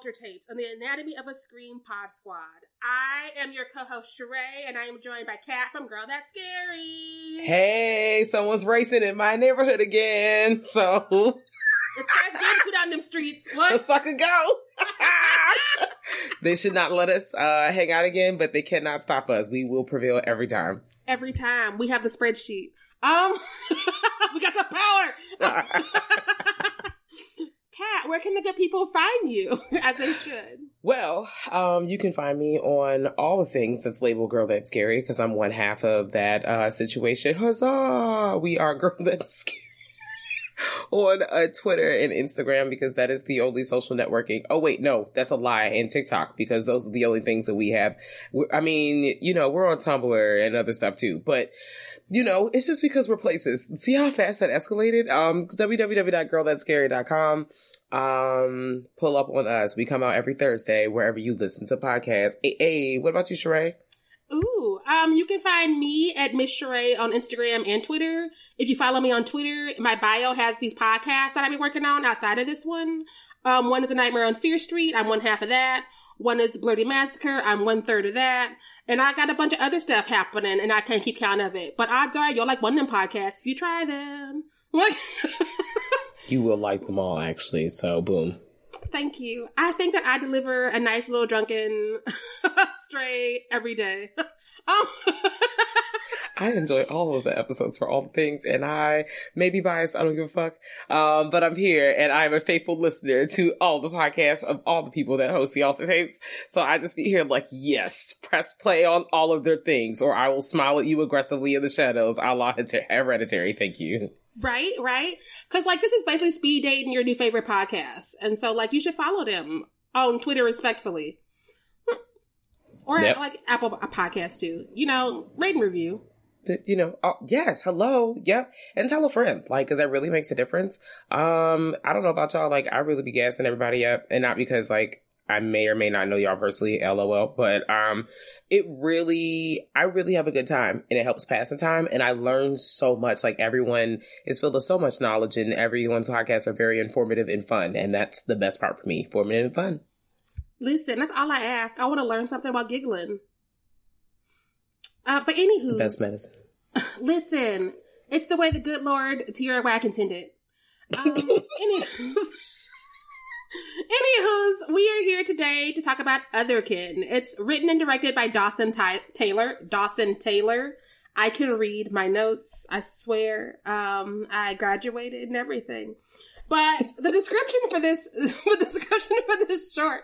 Alter Tapes on the Anatomy of a Scream Pod Squad. I am your co-host Sharai, and I am joined by Kat from Girl That's Scary. Hey, someone's racing in my neighborhood again. So It's put on them streets. What? let's fucking go. they should not let us uh, hang out again, but they cannot stop us. We will prevail every time. Every time we have the spreadsheet. Um, we got the power. Where can the good people find you as they should? well, um, you can find me on all the things that's labeled Girl That's Scary because I'm one half of that uh, situation. Huzzah! We are Girl That's Scary. on uh, Twitter and Instagram because that is the only social networking. Oh wait, no, that's a lie. And TikTok because those are the only things that we have. we I mean, you know, we're on Tumblr and other stuff too, but you know, it's just because we're places. See how fast that escalated? Um, www.girlthatscary.com. Um, pull up on us. We come out every Thursday wherever you listen to podcasts. Hey, hey what about you, Sharai? Ooh, um, you can find me at Miss Sharai on Instagram and Twitter. If you follow me on Twitter, my bio has these podcasts that I've been working on outside of this one. Um, one is A Nightmare on Fear Street. I'm one half of that. One is Blerdy Massacre. I'm one third of that. And I got a bunch of other stuff happening, and I can't keep count of it. But odds are you'll like one of them podcasts if you try them. What? You will like them all, actually. So, boom. Thank you. I think that I deliver a nice little drunken stray every day. um, I enjoy all of the episodes for all the things, and I may be biased. I don't give a fuck. Um, but I'm here, and I'm a faithful listener to all the podcasts of all the people that host the Alter Tapes. So I just be here like, yes, press play on all of their things, or I will smile at you aggressively in the shadows, a la Hereditary. Thank you. Right, right. Because like this is basically speed dating your new favorite podcast, and so like you should follow them on Twitter respectfully, or Yep. like Apple Podcast too. You know, rate and review. that you know oh, yes hello yep and tell a friend like because that really makes a difference um i don't know about y'all like i really be gassing everybody up and not because like i may or may not know y'all personally lol but um it really i really have a good time and it helps pass the time and i learn so much like everyone is filled with so much knowledge and everyone's podcasts are very informative and fun and that's the best part for me informative and fun Listen, that's all I ask. I want to learn something about giggling. Uh, but anywho, best medicine Listen, it's the way the good Lord Tierra Whack intended. Um, anywho's, anywho's, we are here today to talk about Otherkin. It's written and directed by Dawson Ty- Taylor. Dawson Taylor. I can read my notes. I swear. Um, I graduated and everything. But the description for this, the description for this short,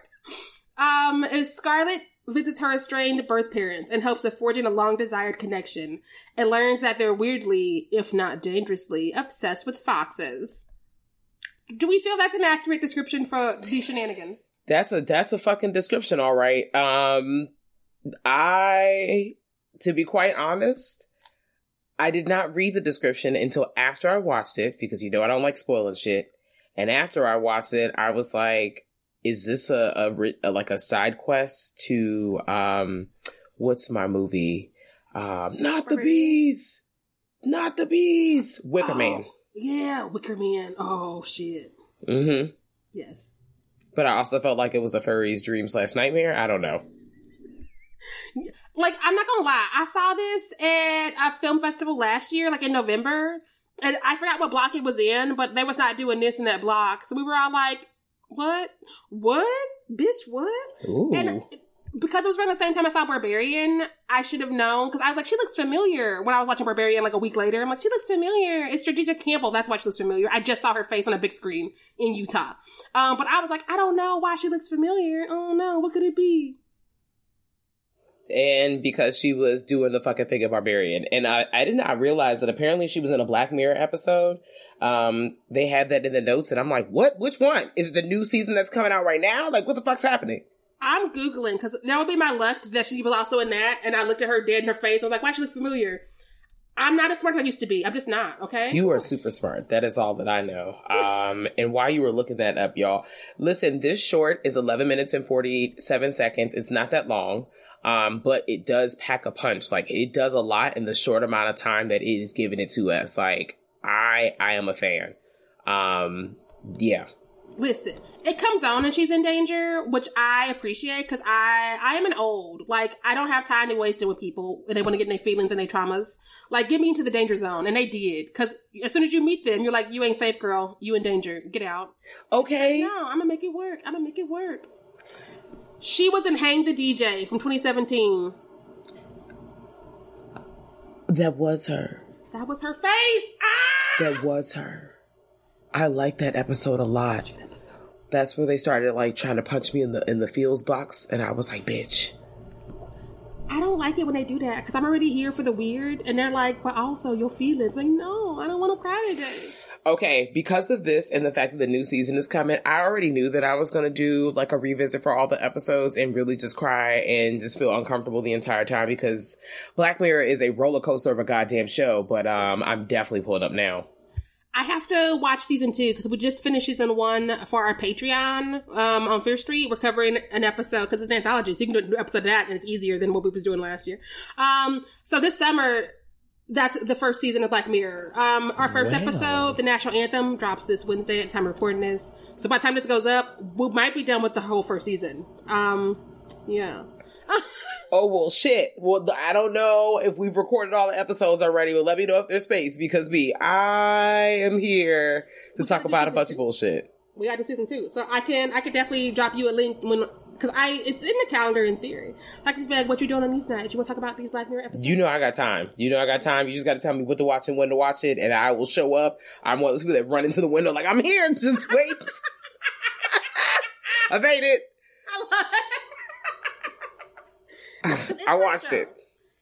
um, is Scarlett visits her estranged birth parents in hopes of forging a long desired connection and learns that they're weirdly, if not dangerously, obsessed with foxes. Do we feel that's an accurate description for these shenanigans? That's a that's a fucking description, all right. Um I to be quite honest, I did not read the description until after I watched it because you know I don't like spoiling shit. And after I watched it, I was like, is this a, a, a like a side quest to um what's my movie? Um not the bees. Not the bees. Wicker Man. Yeah, Wicker Man. Oh shit. Mm Mhm. Yes. But I also felt like it was a furry's dream slash nightmare. I don't know. Like, I'm not gonna lie, I saw this at a film festival last year, like in November, and I forgot what block it was in, but they was not doing this in that block. So we were all like, what? What? Bitch, what? Ooh. And because it was around the same time I saw Barbarian, I should have known because I was like, she looks familiar when I was watching Barbarian like a week later. I'm like, she looks familiar. It's Georgina Campbell. That's why she looks familiar. I just saw her face on a big screen in Utah. Um, but I was like, I don't know why she looks familiar. Oh no, what could it be? and because she was doing the fucking thing of Barbarian. And I, I did not realize that apparently she was in a Black Mirror episode. Um, they had that in the notes, and I'm like, what? Which one? Is it the new season that's coming out right now? Like, what the fuck's happening? I'm Googling because that would be my luck that she was also in that. And I looked at her dead in her face. I was like, why she look familiar? I'm not as smart as I used to be. I'm just not, okay? You are super smart. That is all that I know. Um, and while you were looking that up, y'all, listen, this short is 11 minutes and 47 seconds. It's not that long. Um, but it does pack a punch. Like it does a lot in the short amount of time that it is giving it to us. Like I, I am a fan. Um, yeah. Listen, it comes on and she's in danger, which I appreciate because I I am an old like I don't have time to waste it with people and they want to get in their feelings and their traumas. Like get me into the danger zone, and they did because as soon as you meet them, you're like you ain't safe, girl. You in danger. Get out. Okay. No, I'm gonna make it work. I'm gonna make it work. She was in Hang the DJ from 2017. That was her. That was her face. Ah! That was her. I like that episode a lot. That's where they started like trying to punch me in the in the feels box, and I was like, "Bitch." I don't like it when they do that because I'm already here for the weird, and they're like, "But also your feelings." Like, no, I don't want to cry today. Okay, because of this and the fact that the new season is coming, I already knew that I was going to do like a revisit for all the episodes and really just cry and just feel uncomfortable the entire time because Black Mirror is a roller coaster of a goddamn show. But um, I'm definitely pulled up now. I have to watch season two because we just finished season one for our Patreon um, on Fear Street. We're covering an episode because it's an anthology, so you can do an episode of that, and it's easier than what we was doing last year. Um, so this summer, that's the first season of Black Mirror. Um, our first Wow. episode, the national anthem, drops this Wednesday at the time of recording this. So by the time this goes up, we might be done with the whole first season. Um, yeah. Oh well, shit. Well, I don't know if we've recorded all the episodes already, but let me know if there's space because me, I am here to talk about a bunch two. of bullshit. we got to season two, so I can I could definitely drop you a link when because I it's in the calendar in theory. Like just be like, what you doing on these nights? You want to talk about these Black Mirror episodes? You know I got time. You know I got time. You just got to tell me what to watch and when to watch it, and I will show up. I'm one of those people that run into the window like I'm here. Just wait. I made it. I love it. I watched show. it.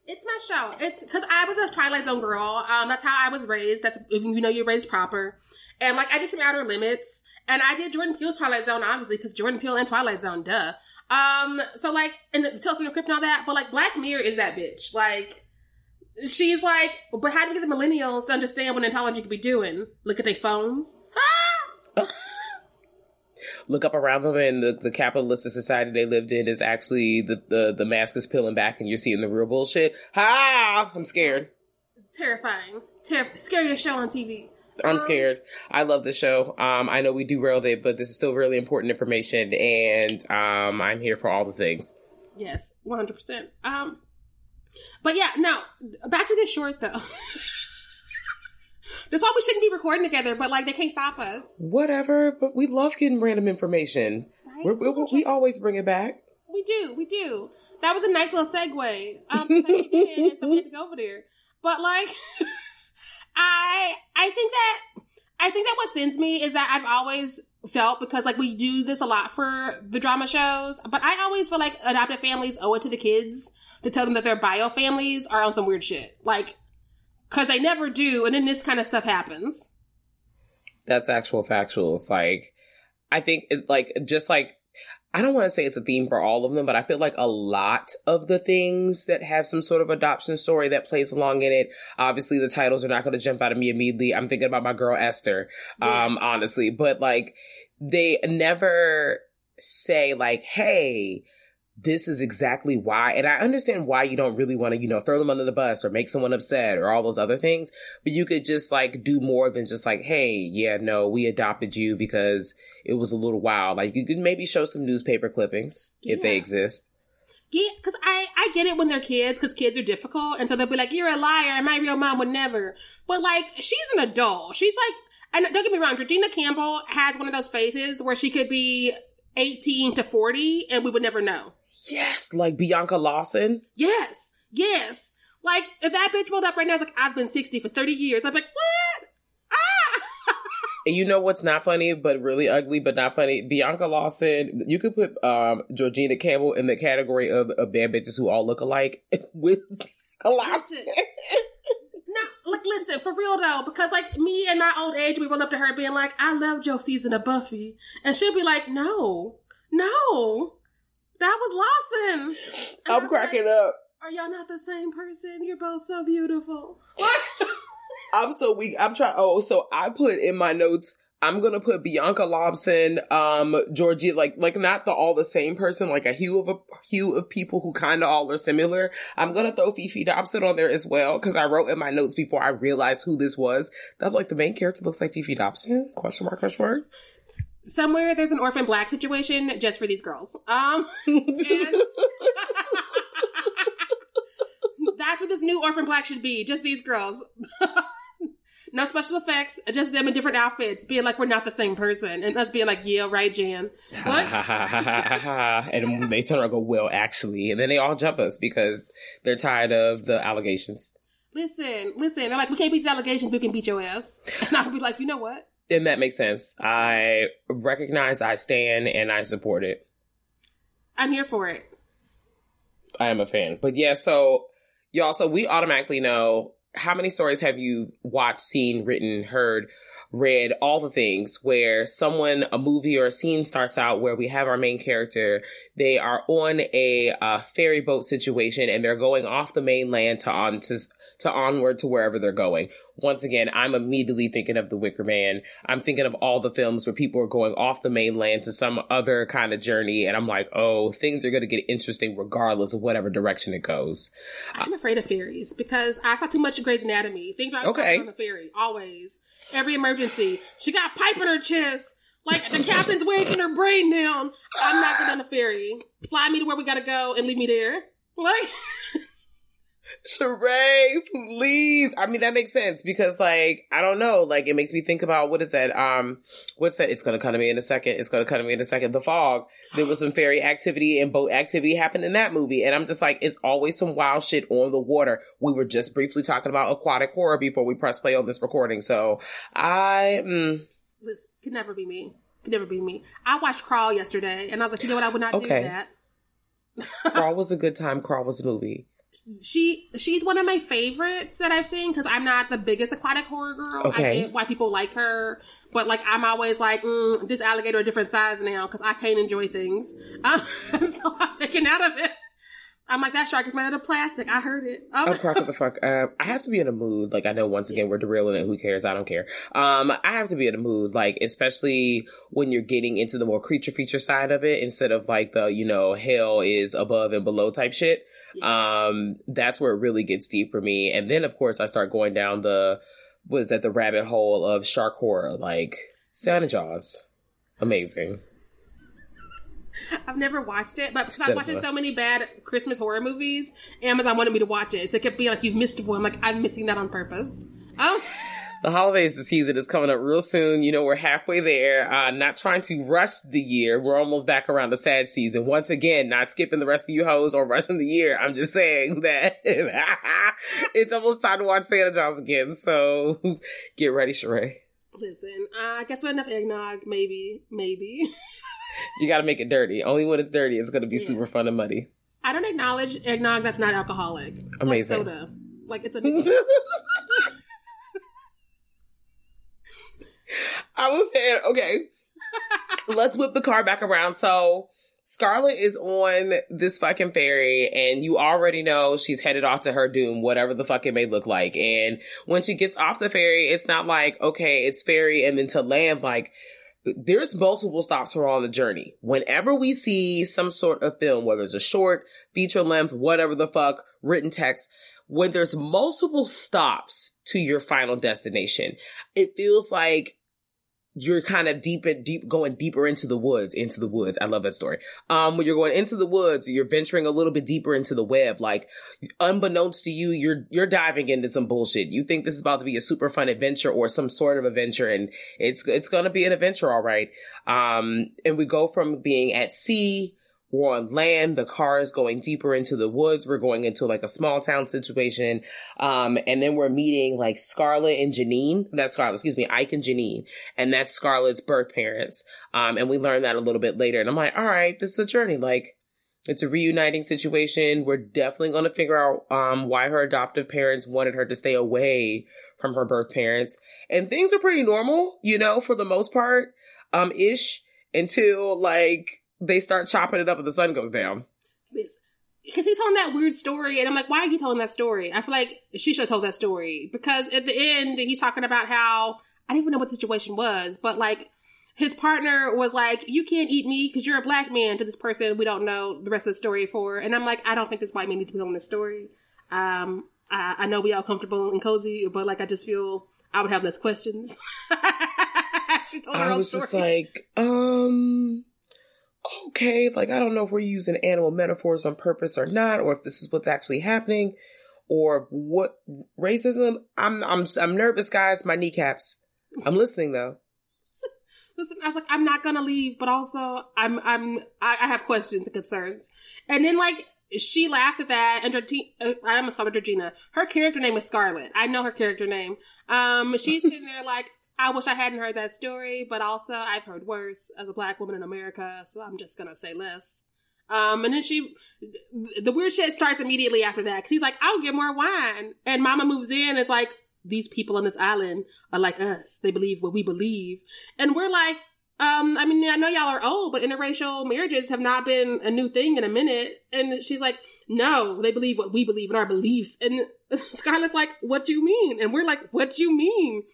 It's my show. It's because I was a Twilight Zone girl. Um, that's how I was raised. That's you know you're raised proper, and like I did some Outer Limits, and I did Jordan Peele's Twilight Zone, obviously because Jordan Peele and Twilight Zone, duh. Um, so like and Tales from the Crypt and all that, but like Black Mirror is that bitch. Like she's like, but how do we get the millennials to understand what anthology could be doing? Look at their phones. Ah! Look up around them, and the, the capitalistic society they lived in is actually the, the the mask is peeling back, and you're seeing the real bullshit. Ha! I'm scared. Terrifying, Ter- scariest show on TV. I'm Um, scared. I love the show. Um, I know we derailed it, but this is still really important information, and um, I'm here for all the things. Yes, one hundred percent. Um, but yeah, no. Back to this short though. That's why we shouldn't be recording together. But like, they can't stop us. Whatever, but we love getting random information. Right? We we always bring it back. We do, we do. That was a nice little segue. Um, did it, and so we had to go over there. But like, I, I think that, I think that what sends me is that I've always felt because like we do this a lot for the drama shows, but I always feel like adopted families owe it to the kids to tell them that their bio families are on some weird shit. Like, cause they never do, and then this kind of stuff happens. That's actual factuals. Like, I think, it, like, just like, I don't want to say it's a theme for all of them, but I feel like a lot of the things that have some sort of adoption story that plays along in it. Obviously, the titles are not going to jump out at me immediately. I'm thinking about my girl Esther, um, honestly, but like, they never say like, "Hey." This is exactly why, and I understand why you don't really want to, you know, throw them under the bus or make someone upset or all those other things. But you could just like do more than just like, hey, yeah, no, we adopted you because it was a little wild. Like you could maybe show some newspaper clippings if they exist. Yeah, because I, I get it when they're kids, because kids are difficult. And so they'll be like, you're a liar, and my real mom would never. But like, she's an adult. She's like, and don't get me wrong, Georgina Campbell has one of those faces where she could be 18 to 40, and we would never know. Yes, like Bianca Lawson. Yes, yes. Like, if that bitch rolled up right now, it's like, I've been 60 for 30 years, I'd be like, what? Ah! you know what's not funny, but really ugly, but not funny? Bianca Lawson. You could put um, Georgina Campbell in the category of, of bad bitches who all look alike with Lawson. no, like listen, for real though, because like me and my old age, we run up to her being like, "I love Joe season of Buffy," and she'll be like, "No, no, that was Lawson." And I'm cracking like, up. Are y'all not the same person? You're both so beautiful. I'm so weak. I'm trying. Oh, so I put in my notes. I'm gonna put Bianca Lawson, um, Georgie, like like not the all the same person, like a hue of a hue of people who kind of all are similar. I'm gonna throw Fifi Dobson on there as well because I wrote in my notes before I realized who this was that like the main character looks like Fifi Dobson? Question mark? Question mark? Somewhere there's an orphan black situation just for these girls. Um, that's what this new orphan black should be. Just these girls. no special effects, just them in different outfits, being like we're not the same person, and us being like, yeah, right, Jan. What? and they turn around and go, well, actually, and then they all jump us because they're tired of the allegations. Listen, listen. They're like, we can't beat the allegations, we can beat your ass. And I'll be like, you know what? And that makes sense. I recognize, I stand, and I support it. I'm here for it. I am a fan. But yeah, so y'all, so we automatically know how many stories have you watched, seen, written, heard, read, all the things where someone, a movie or a scene starts out where we have our main character, they are on a uh, ferry boat situation and they're going off the mainland to on to to onward to wherever they're going. Once again, I'm immediately thinking of The Wicker Man. I'm thinking of all the films where people are going off the mainland to some other kind of journey, and I'm like, oh, things are going to get interesting regardless of whatever direction it goes. I'm afraid of ferries because I saw too much of Grey's Anatomy. Things are okay on the ferry always. Every emergency, she got pipe in her chest. Like the captain's wedging her brain down. I'm not getting on the ferry. Fly me to where we gotta go and leave me there. Like Sharai, please. I mean, that makes sense because, like, I don't know. Like, it makes me think about what is that? Um, what's that? It's gonna come to me in a second. It's gonna come to me in a second. The fog. There was some ferry activity and boat activity happened in that movie, and I'm just like, it's always some wild shit on the water. We were just briefly talking about aquatic horror before we press play on this recording, so I. Mm, this could never be me. Could never be me. I watched Crawl yesterday, and I was like, you know what? I would not okay. do that. Crawl was a good time. Crawl was a movie she she's one of my favorites that I've seen because I'm not the biggest aquatic horror girl. Okay. I get why people like her, but like I'm always like mm, this alligator a different size now because I can't enjoy things, um, so I'm taken out of it. I'm like that shark is made out of plastic. I heard it. Um, oh, crap! What the fuck? Uh, I have to be in a mood. Like I know once again we're derailing it. Who cares? I don't care. Um, I have to be in a mood. Like especially when you're getting into the more creature feature side of it instead of like the you know hell is above and below type shit. Yes. Um, that's where it really gets deep for me. And then of course I start going down the was that the rabbit hole of shark horror, like Santa Jaws, amazing. I've never watched it, but because I'm watching so many bad Christmas horror movies, Amazon wanted me to watch it. So it could be like you've missed one. Like I'm missing that on purpose. Oh. The holidays season is coming up real soon. You know, we're halfway there. Uh, not trying to rush the year. We're almost back around the sad season. Once again, not skipping the rest of you hoes or rushing the year. I'm just saying that it's almost time to watch Santa Jaws again. So get ready, Sharai. Listen, uh, I guess we're enough eggnog. Maybe, maybe. you got to make it dirty. Only when it's dirty, it's going to be yeah. super fun and muddy. I don't acknowledge eggnog that's not alcoholic. Amazing. Like soda. Like it's a. I'm a fan. Okay. Let's whip the car back around. So Scarlett is on this fucking ferry and you already know she's headed off to her doom, whatever the fuck it may look like. And when she gets off the ferry, it's not like, okay, it's ferry and then to land, like, there's multiple stops for on the journey. Whenever we see some sort of film, whether it's a short, feature length, whatever the fuck, written text, when there's multiple stops to your final destination, it feels like you're kind of deep and deep going deeper into the woods into the woods. I love that story. Um when you're going into the woods you're venturing a little bit deeper into the web. Like unbeknownst to you you're you're diving into some bullshit. You think this is about to be a super fun adventure or some sort of adventure and it's it's gonna be an adventure all right. Um and we go from being at sea we're on land. The car is going deeper into the woods. We're going into like a small town situation. Um, and then we're meeting like Scarlett and Janine. That's Scarlett, excuse me, Ike and Janine. And that's Scarlett's birth parents. Um, and we learn that a little bit later. And I'm like, all right, this is a journey. Like, it's a reuniting situation. We're definitely going to figure out um, why her adoptive parents wanted her to stay away from her birth parents. And things are pretty normal, you know, for the most part, um, ish, until like they start chopping it up and the sun goes down. Because he's telling that weird story, and I'm like, why are you telling that story? I feel like she should have told that story because at the end he's talking about how I didn't even know what the situation was, but like his partner was like, "You can't eat me because you're a black man." To this person, we don't know the rest of the story for, and I'm like, I don't think this white man needs to be telling this story. Um, I, I know we all comfortable and cozy, but like I just feel I would have less questions. I was story. just like, um, okay, like I don't know if we're using animal metaphors on purpose or not, or if this is what's actually happening, or what racism. I'm I'm I'm nervous, guys. My kneecaps. I'm listening though. Listen, I was like, I'm not gonna leave, but also I'm I'm I, I have questions and concerns. And then like she laughs at that, and uh, I almost called her Georgina. Her character name is Scarlet. I know her character name. Um, she's sitting there like, I wish I hadn't heard that story, but also I've heard worse as a black woman in America, so I'm just gonna say less. Um, and then she, the weird shit starts immediately after that because he's like, I'll get more wine. And Mama moves in. It's like, these people on this island are like us. They believe what we believe. And we're like, um, I mean, I know y'all are old, but interracial marriages have not been a new thing in a minute. And she's like, no, they believe what we believe in our beliefs. And Scarlett's like, what do you mean? And we're like, what do you mean?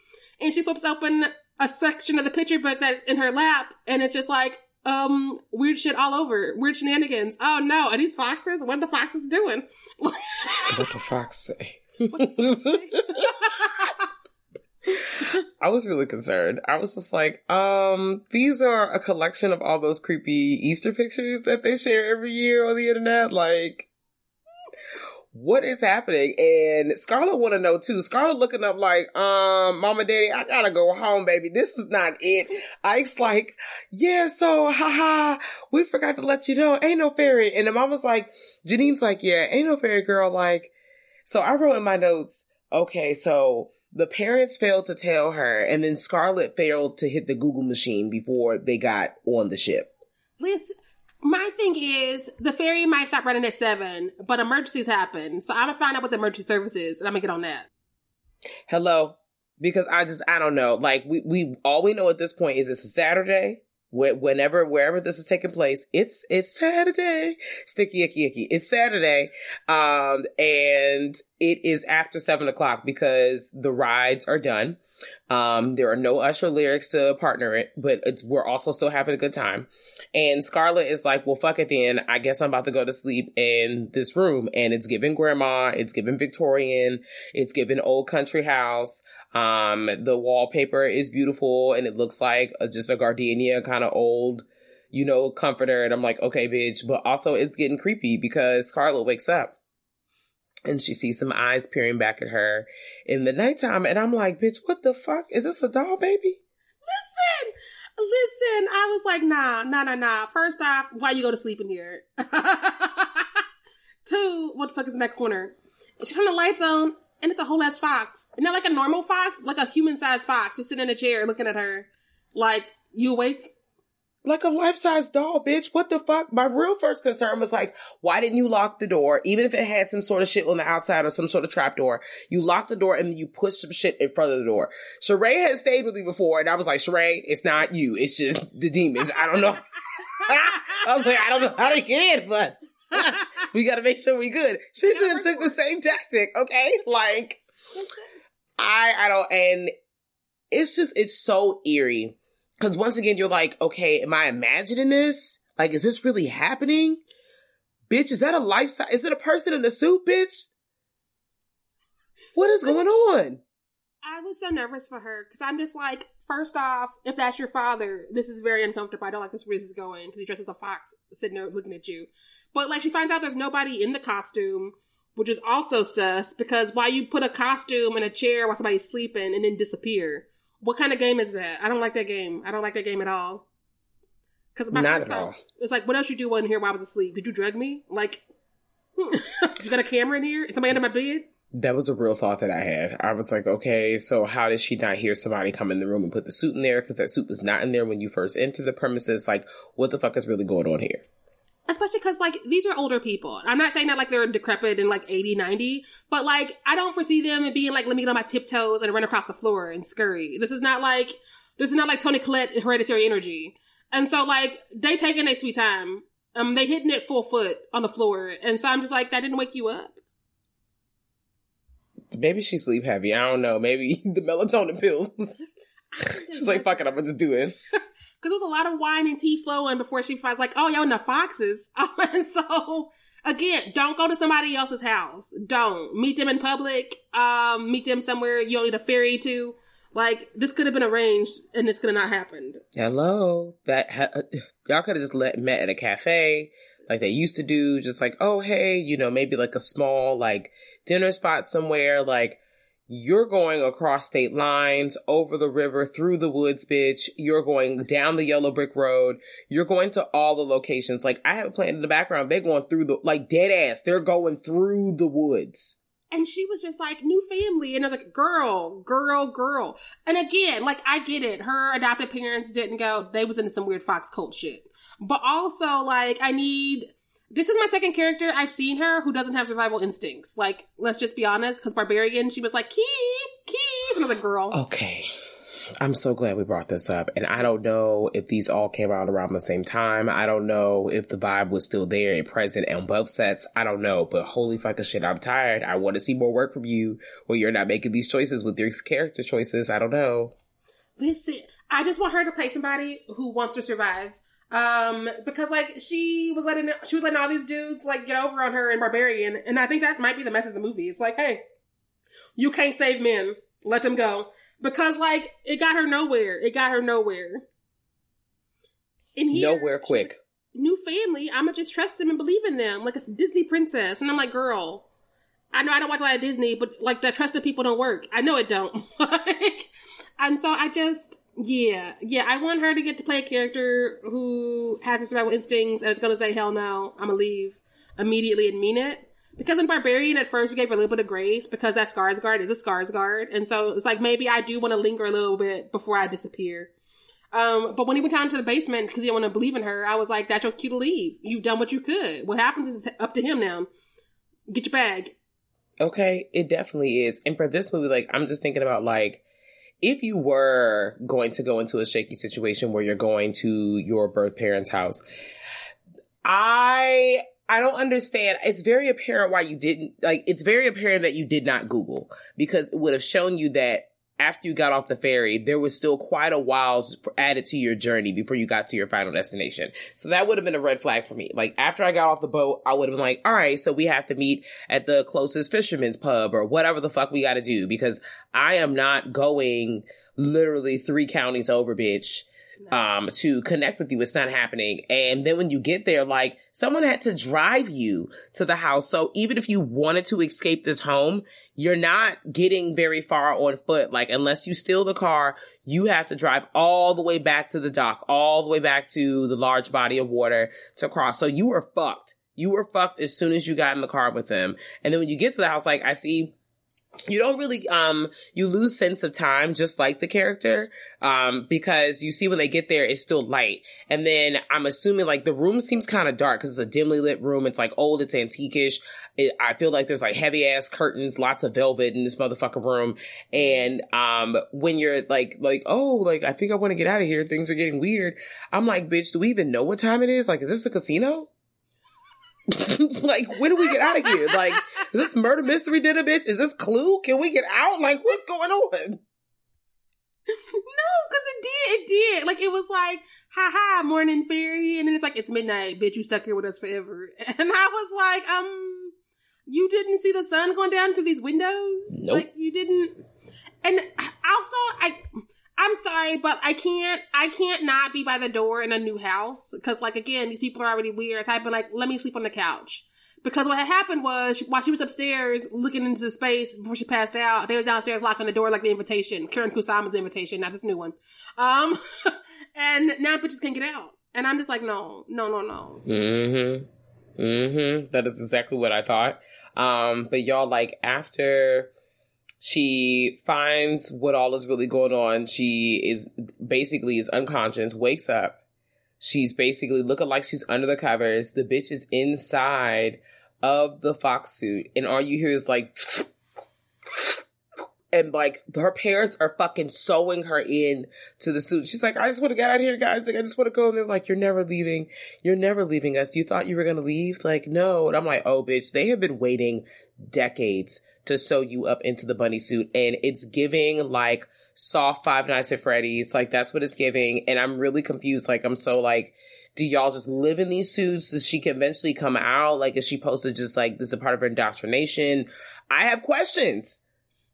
And she flips open a section of the picture book that's in her lap, and it's just like, um, weird shit all over, weird shenanigans. Oh no, are these foxes? What are the foxes doing? what the fox say? I was really concerned. I was just like, um, these are a collection of all those creepy Easter pictures that they share every year on the internet. Like, what is happening? And Scarlett want to know too. Scarlett looking up like, um, mama, daddy, I gotta go home, baby. This is not it. Ike's like, yeah, so, haha, we forgot to let you know, ain't no ferry. And the mama's like, Janine's like, yeah, ain't no ferry girl. Like, so I wrote in my notes, okay, so the parents failed to tell her, and then Scarlett failed to hit the Google machine before they got on the ship. Listen, my thing is the ferry might stop running at seven, but emergencies happen. So I'm gonna find out what the emergency service is, and I'm gonna get on that. Hello, because I just I don't know. Like we we all we know at this point is it's a Saturday. Whenever wherever this is taking place, it's it's Saturday. Sticky icky icky. It's Saturday, um, and it is after seven o'clock because the rides are done. Um, there are no Usher lyrics to partner it, but it's we're also still having a good time. And Scarlett is like, well, fuck it then. I guess I'm about to go to sleep in this room. And it's given grandma, it's given Victorian, it's given old country house. Um, the wallpaper is beautiful and it looks like a, just a gardenia kind of old, you know, comforter. And I'm like, okay, bitch. But also it's getting creepy because Scarlett wakes up and she sees some eyes peering back at her in the nighttime. And I'm like, bitch, what the fuck? Is this a doll baby? Listen, listen. I was like, nah, nah, nah, nah. First off, why you go to sleep in here? Two, what the fuck is in that corner? She turned the lights on, and it's a whole ass fox. And not like a normal fox, like a human sized fox, just sitting in a chair looking at her. Like, you awake? Like a life size doll, bitch. What the fuck? My real first concern was like, why didn't you lock the door? Even if it had some sort of shit on the outside or some sort of trap door, you lock the door and you push some shit in front of the door. Sharai had stayed with me before and I was like, Sharai, it's not you. It's just the demons. I don't know. I was like, I don't know how to get in, but we got to make sure we good. She should have took the same tactic. Okay. Like, I, I don't, and it's just, it's so eerie because once again, you're like, okay, am I imagining this? Like, is this really happening? Bitch, is that a lifestyle? Is it a person in a suit, bitch? What is going on? I was so nervous for her because I'm just like, first off, if that's your father, this is very uncomfortable. I don't like this where this is going because he dresses a fox sitting there looking at you. But like, she finds out there's nobody in the costume, which is also sus because why you put a costume in a chair while somebody's sleeping and then disappear? What kind of game is that? I don't like that game. I don't like that game at all. Because my Not first at thought all. it's like, what else you do in here while I was asleep? Did you drug me? Like, you got a camera in here? Is somebody under my bed? That was a real thought that I had. I was like, okay, so how did she not hear somebody come in the room and put the suit in there? Because that suit was not in there when you first entered the premises. Like, what the fuck is really going on here? Especially because like these are older people i'm not saying that like they're decrepit and like 80 90 but like i don't foresee them being like let me get on my tiptoes and run across the floor and scurry this is not like this is not like toni collette hereditary energy and so like they taking their sweet time um they hitting it full foot on the floor and so i'm just like that didn't wake you up Maybe she's sleep heavy. I don't know. Maybe the melatonin pills. she's like, fuck it, I'm gonna just do it. because there was a lot of wine and tea flowing before she was like, "Oh, y'all in the foxes." and so again, don't go to somebody else's house. Don't meet them in public. Um, meet them somewhere you don't need a ferry to. Like this could have been arranged, and this could have not happened. Hello. That ha- y'all could have just let met at a cafe like they used to do. Just like, oh hey, you know, maybe like a small like dinner spot somewhere. Like you're going across state lines, over the river, through the woods, bitch. You're going down the yellow brick road. You're going to all the locations. Like I have a plan in the background. They're going through the like dead ass. They're going through the woods. And she was just like, new family. And I was like, girl, girl, girl. And again, like, I get it. Her adopted parents didn't go, they was into some weird Fox cult shit. But also, like, I need, this is my second character I've seen her who doesn't have survival instincts. Like, let's just be honest, because Barbarian, she was like, keep, keep. And I was like, girl. Okay. I'm so glad we brought this up. And I don't know if these all came out around the same time. I don't know if the vibe was still there and present on both sets. I don't know. But holy fucking shit, I'm tired. I want to see more work from you where you're not making these choices with your character choices. I don't know. Listen, I just want her to play somebody who wants to survive. Um, because like she was letting she was letting all these dudes like get over on her in Barbarian, and I think that might be the message of the movie. It's like, hey, you can't save men, let them go. Because like it got her nowhere. It got her nowhere. In here, Nowhere quick. new family, I'ma just trust them and believe in them. Like a Disney princess. And I'm like, girl, I know I don't watch a lot of Disney, but like that trusted people don't work. I know it don't. like and so I just yeah, yeah, I want her to get to play a character who has a survival instincts and is gonna say, Hell no, I'm gonna leave immediately and mean it. Because in Barbarian, at first we gave her a little bit of grace because that Skarsgård is a Skarsgård, and so it's like maybe I do want to linger a little bit before I disappear. Um, but when he went down to the basement because he didn't want to believe in her, I was like, "That's your cue to leave. You've done what you could. What happens is up to him now. Get your bag." Okay, it definitely is. And for this movie, like, I'm just thinking about, like, if you were going to go into a shaky situation where you're going to your birth parents' house, I I don't understand. It's very apparent why you didn't like. It's very apparent that you did not Google because it would have shown you that after you got off the ferry, there was still quite a while added to your journey before you got to your final destination. So that would have been a red flag for me. Like after I got off the boat, I would have been like, all right, so we have to meet at the closest fisherman's pub or whatever the fuck we got to do because I am not going literally three counties over, bitch um to connect with you. It's not happening. And then when you get there like someone had to drive you to the house. So even if you wanted to escape this home you're not getting very far on foot. Like unless you steal the car you have to drive all the way back to the dock all the way back to the large body of water to cross. So you were fucked. You were fucked as soon as you got in the car with them. And then when you get to the house like i see you don't really um you lose sense of time just like the character um because you see when they get there it's still light. And then i'm assuming like the room seems kind of dark because it's a dimly lit room. It's like old it's antiquish. It, i feel like there's like heavy ass curtains lots of velvet in this motherfucker room. And um when you're like like oh like i think i want to get out of here. Things are getting weird. I'm like bitch do we even know what time it is? Like is this a casino like, when do we get out of here? Like, is this murder mystery dinner, bitch? Is this Clue? Can we get out? Like, what's going on? no, because it did. It did. Like, it was like, ha ha, morning ferry. And then it's like, it's midnight, bitch. You stuck here with us forever. And I was like, um, you didn't see the sun going down through these windows? Nope. Like, you didn't. And also, I. I'm sorry, but I can't. I can't not be by the door in a new house because, like, again, these people are already weird. So I've been like, let me sleep on the couch because what had happened was while she was upstairs looking into the space before she passed out, they were downstairs locking the door like the invitation, Karyn Kusama's invitation, not this new one. Um, and now bitches can't get out. And I'm just like, no, no, no, no. Mm-hmm. Mm-hmm. That is exactly what I thought. Um, but y'all, like, after she finds what all is really going on, she is basically is unconscious, wakes up. She's basically looking like she's under the covers. The bitch is inside of the fox suit, and all you hear is like and like her parents are fucking sewing her in to the suit. She's like, I just want to get out of here, guys. Like, I just want to go. And they're like, You're never leaving. You're never leaving us. You thought you were gonna leave? Like, no. And I'm like, Oh, bitch, they have been waiting decades to sew you up into the bunny suit, and it's giving like soft Five Nights at Freddy's. Like that's what it's giving, and I'm really confused. Like I'm so like. Do y'all just live in these suits? Does she eventually come out? Like, is she supposed to just like this is a part of her indoctrination? I have questions.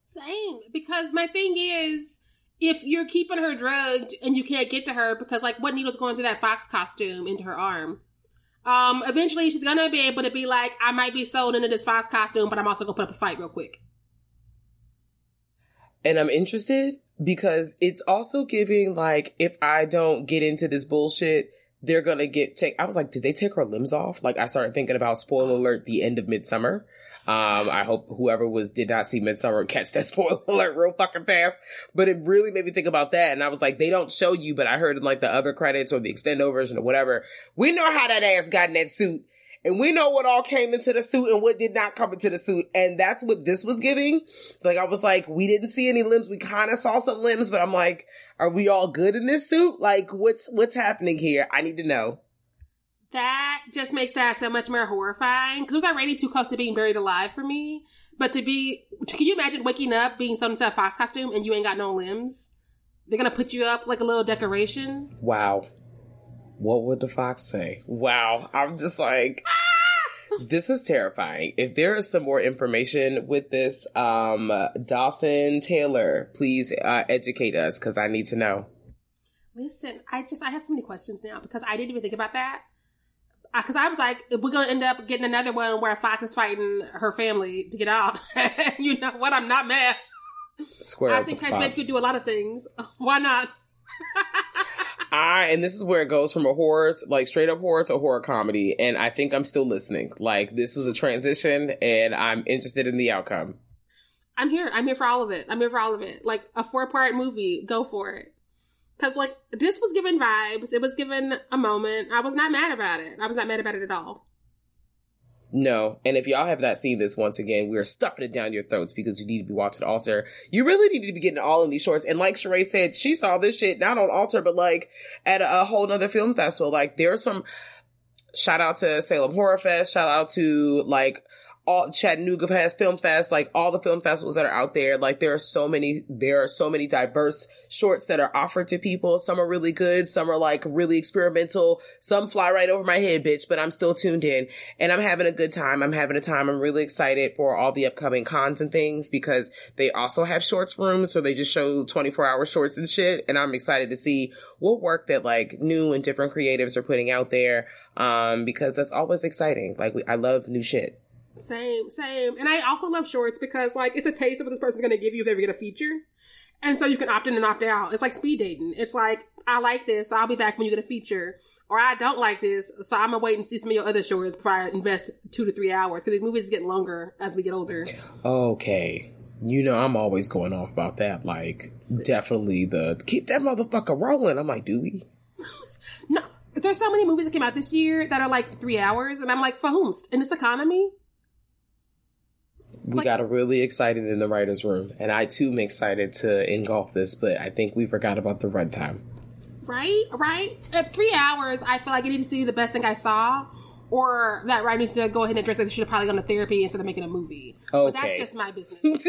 Same. Because my thing is, if you're keeping her drugged and you can't get to her because, like, what needle's going through that fox costume into her arm? Um, eventually she's gonna be able to be like, I might be sold into this fox costume, but I'm also gonna put up a fight real quick. And I'm interested because it's also giving like, if I don't get into this bullshit, they're gonna get take. I was like, did they take her limbs off? Like, I started thinking about spoiler alert, the end of Midsommar. Um, I hope whoever was did not see Midsommar catch that spoiler alert real fucking fast. But it really made me think about that, and I was like, they don't show you, but I heard in like the other credits or the extended version or whatever, we know how that ass got in that suit. And we know what all came into the suit and what did not come into the suit. And that's what this was giving. Like, I was like, we didn't see any limbs. We kind of saw some limbs, but I'm like, are we all good in this suit? Like, what's, what's happening here? I need to know. That just makes that so much more horrifying because it was already too close to being buried alive for me. But to be, can you imagine waking up being thrown into a fox costume and you ain't got no limbs? They're gonna put you up like a little decoration. Wow. What would the fox say? Wow. I'm just like, this is terrifying. If there is some more information with this, um, Dawson Taylor, please uh, educate us because I need to know. Listen, I just I have so many questions now because I didn't even think about that. Because I was like, we're gonna end up getting another one where Fox is fighting her family to get out. you know what? I'm not mad. Square. I think Tasman could do a lot of things. Why not? I and this is where it goes from a horror, to, like straight up horror to horror comedy, and I think I'm still listening. Like this was a transition, and I'm interested in the outcome. I'm here. I'm here for all of it. I'm here for all of it. Like a four part movie, go for it. Cause like this was given vibes. It was given a moment. I was not mad about it. I was not mad about it at all. No, and if y'all have not seen this, once again, we are stuffing it down your throats because you need to be watching Alter. You really need to be getting all in these shorts. And like Sharai said, she saw this shit not on Alter, but like at a, whole nother film festival. Like there are some. Shout out to Salem Horror Fest. Shout out to like all Chattanooga has Film Fest, like all the film festivals that are out there. Like there are so many, there are so many diverse shorts that are offered to people. Some are really good. Some are like really experimental. Some fly right over my head, bitch, but I'm still tuned in and I'm having a good time. I'm having a time. I'm really excited for all the upcoming cons and things because they also have shorts rooms. So they just show 24 hour shorts and shit. And I'm excited to see what work that like new and different creatives are putting out there. Um, because that's always exciting. Like we, I love new shit. Same, same. And I also love shorts because like it's a taste of what this person's gonna give you if they ever get a feature. And so you can opt in and opt out. It's like speed dating. It's like, I like this, so I'll be back when you get a feature. Or I don't like this, so I'm gonna wait and see some of your other shorts before I invest two to three hours because these movies get longer as we get older. Okay. You know, I'm always going off about that. Like, definitely the keep that motherfucker rolling. I'm like, do we? no, there's so many movies that came out this year that are like three hours, and I'm like, for whom? In this economy? We like, got really excited in the writers' room, and I too am excited to engulf this. But I think we forgot about the runtime. Right, right. At three hours, I feel like I need to see the best thing I saw, or that writer needs to go ahead and address that they should have probably gone to therapy instead of making a movie. Okay. But that's just my business.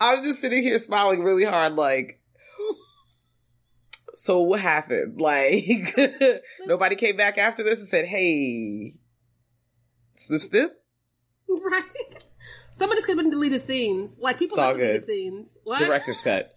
I'm just sitting here smiling really hard, like. So what happened? Like nobody came back after this and said, "Hey, Snip snip? Right. Some of this could have been deleted scenes. Like people have deleted scenes. What? Director's cut.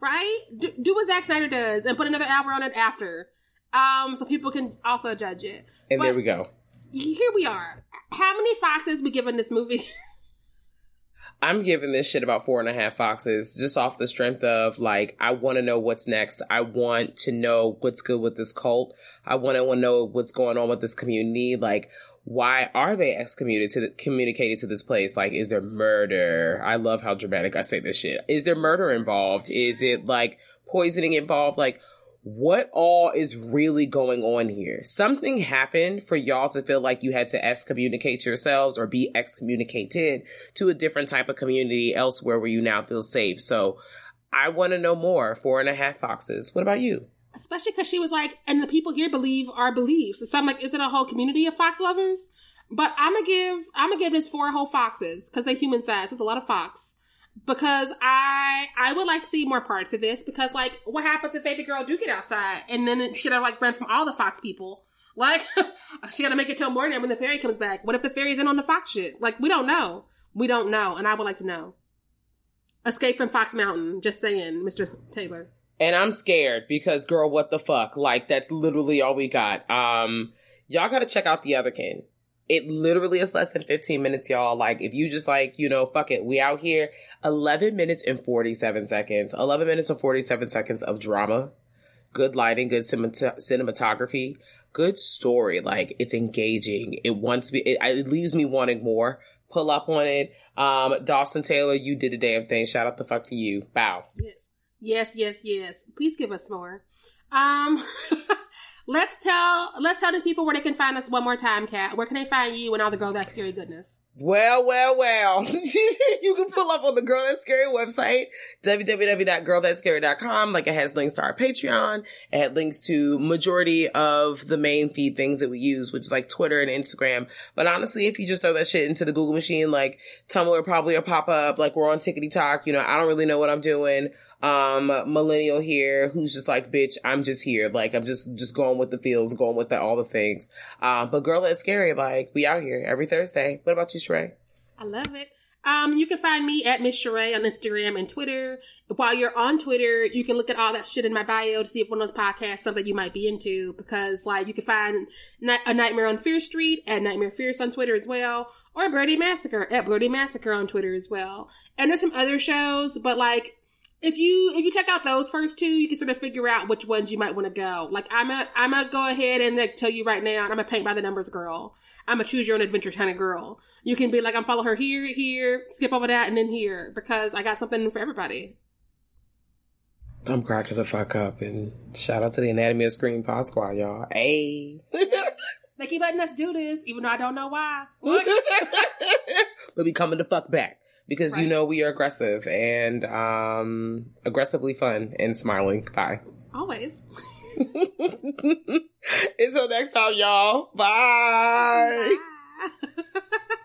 Right? Do, do, what Zack Snyder does and put another hour on it after. Um, so people can also judge it. And but there we go. Here we are. How many foxes we given this movie? I'm giving this shit about four and a half foxes just off the strength of like, I want to know what's next. I want to know what's good with this cult. I want to know what's going on with this community. Like, why are they excommunicated to the, communicated to this place? Like, is there murder? I love how dramatic I say this shit. Is there murder involved? Is it like poisoning involved? Like, what all is really going on here? Something happened for y'all to feel like you had to excommunicate yourselves or be excommunicated to a different type of community elsewhere where you now feel safe. So I want to know more. Four and a half foxes. What about you? Especially because she was like, and the people here believe our beliefs. So I'm like, is it a whole community of fox lovers? But I'm gonna give I'm gonna give this four whole foxes because they human size. It's a lot of fox because I I would like to see more parts of this because like what happens if baby girl do get outside and then she gotta like run from all the fox people like she gotta make it till morning when the ferry comes back what if the ferry's in on the fox shit like we don't know we don't know and I would like to know escape from Fox Mountain just saying Mr. Taylor and I'm scared because girl what the fuck like that's literally all we got um y'all gotta check out the otherkin it literally is less than 15 minutes, y'all. Like, if you just like, you know, fuck it, we out here, 11 minutes and 47 seconds, 11 minutes and 47 seconds of drama, good lighting, good cinematography, good story. Like, it's engaging. It wants me, it, it leaves me wanting more. Pull up on it. Um, Dawson Taylor, you did a damn thing. Shout out the fuck to you. Bow. Yes. Yes, yes, yes. Please give us more. Um, let's tell let's tell these people where they can find us one more time, Kat. Where can they find you and all the Girl That Scary goodness? Well, well, well. you can pull up on the Girl That Scary website, www.girlthatscary.com. Like it has links to our Patreon. It had links to majority of the main feed things that we use, which is like Twitter and Instagram. But honestly, if you just throw that shit into the Google machine, like Tumblr probably will pop up. Like we're on Tickety Talk. You know, I don't really know what I'm doing um millennial here who's just like bitch i'm just here like i'm just just going with the feels going with the, all the things um but girl that's scary like we out here every thursday what about you Sharai? i love it um, you can find me at Miss Sharai on Instagram and Twitter. While you're on Twitter, you can look at all that shit in my bio to see if one of those podcasts something you might be into. Because like you can find a Nightmare on Fierce Street at Nightmare Fierce on Twitter as well, or Blerdy Massacre at Blerdy Massacre on Twitter as well. And there's some other shows, but like if you if you check out those first two, you can sort of figure out which ones you might want to go. Like I'm a I'm a go ahead and like, tell you right now, I'm a paint by the numbers girl. I'm a choose your own adventure kind of girl. You can be like I'm follow her here, here, skip over that, and then here because I got something for everybody. I'm cracking the fuck up and shout out to the Anatomy of Scream Pod Squad, y'all. Hey. they keep letting us do this, even though I don't know why. but we coming to fuck back because right. you know we are aggressive and um aggressively fun and smiling. Bye. Always. Until next time, y'all. Bye. Bye.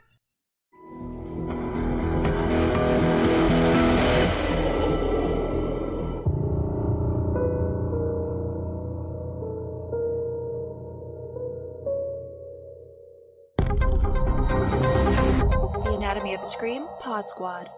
Anatomy of Scream Pod Squad.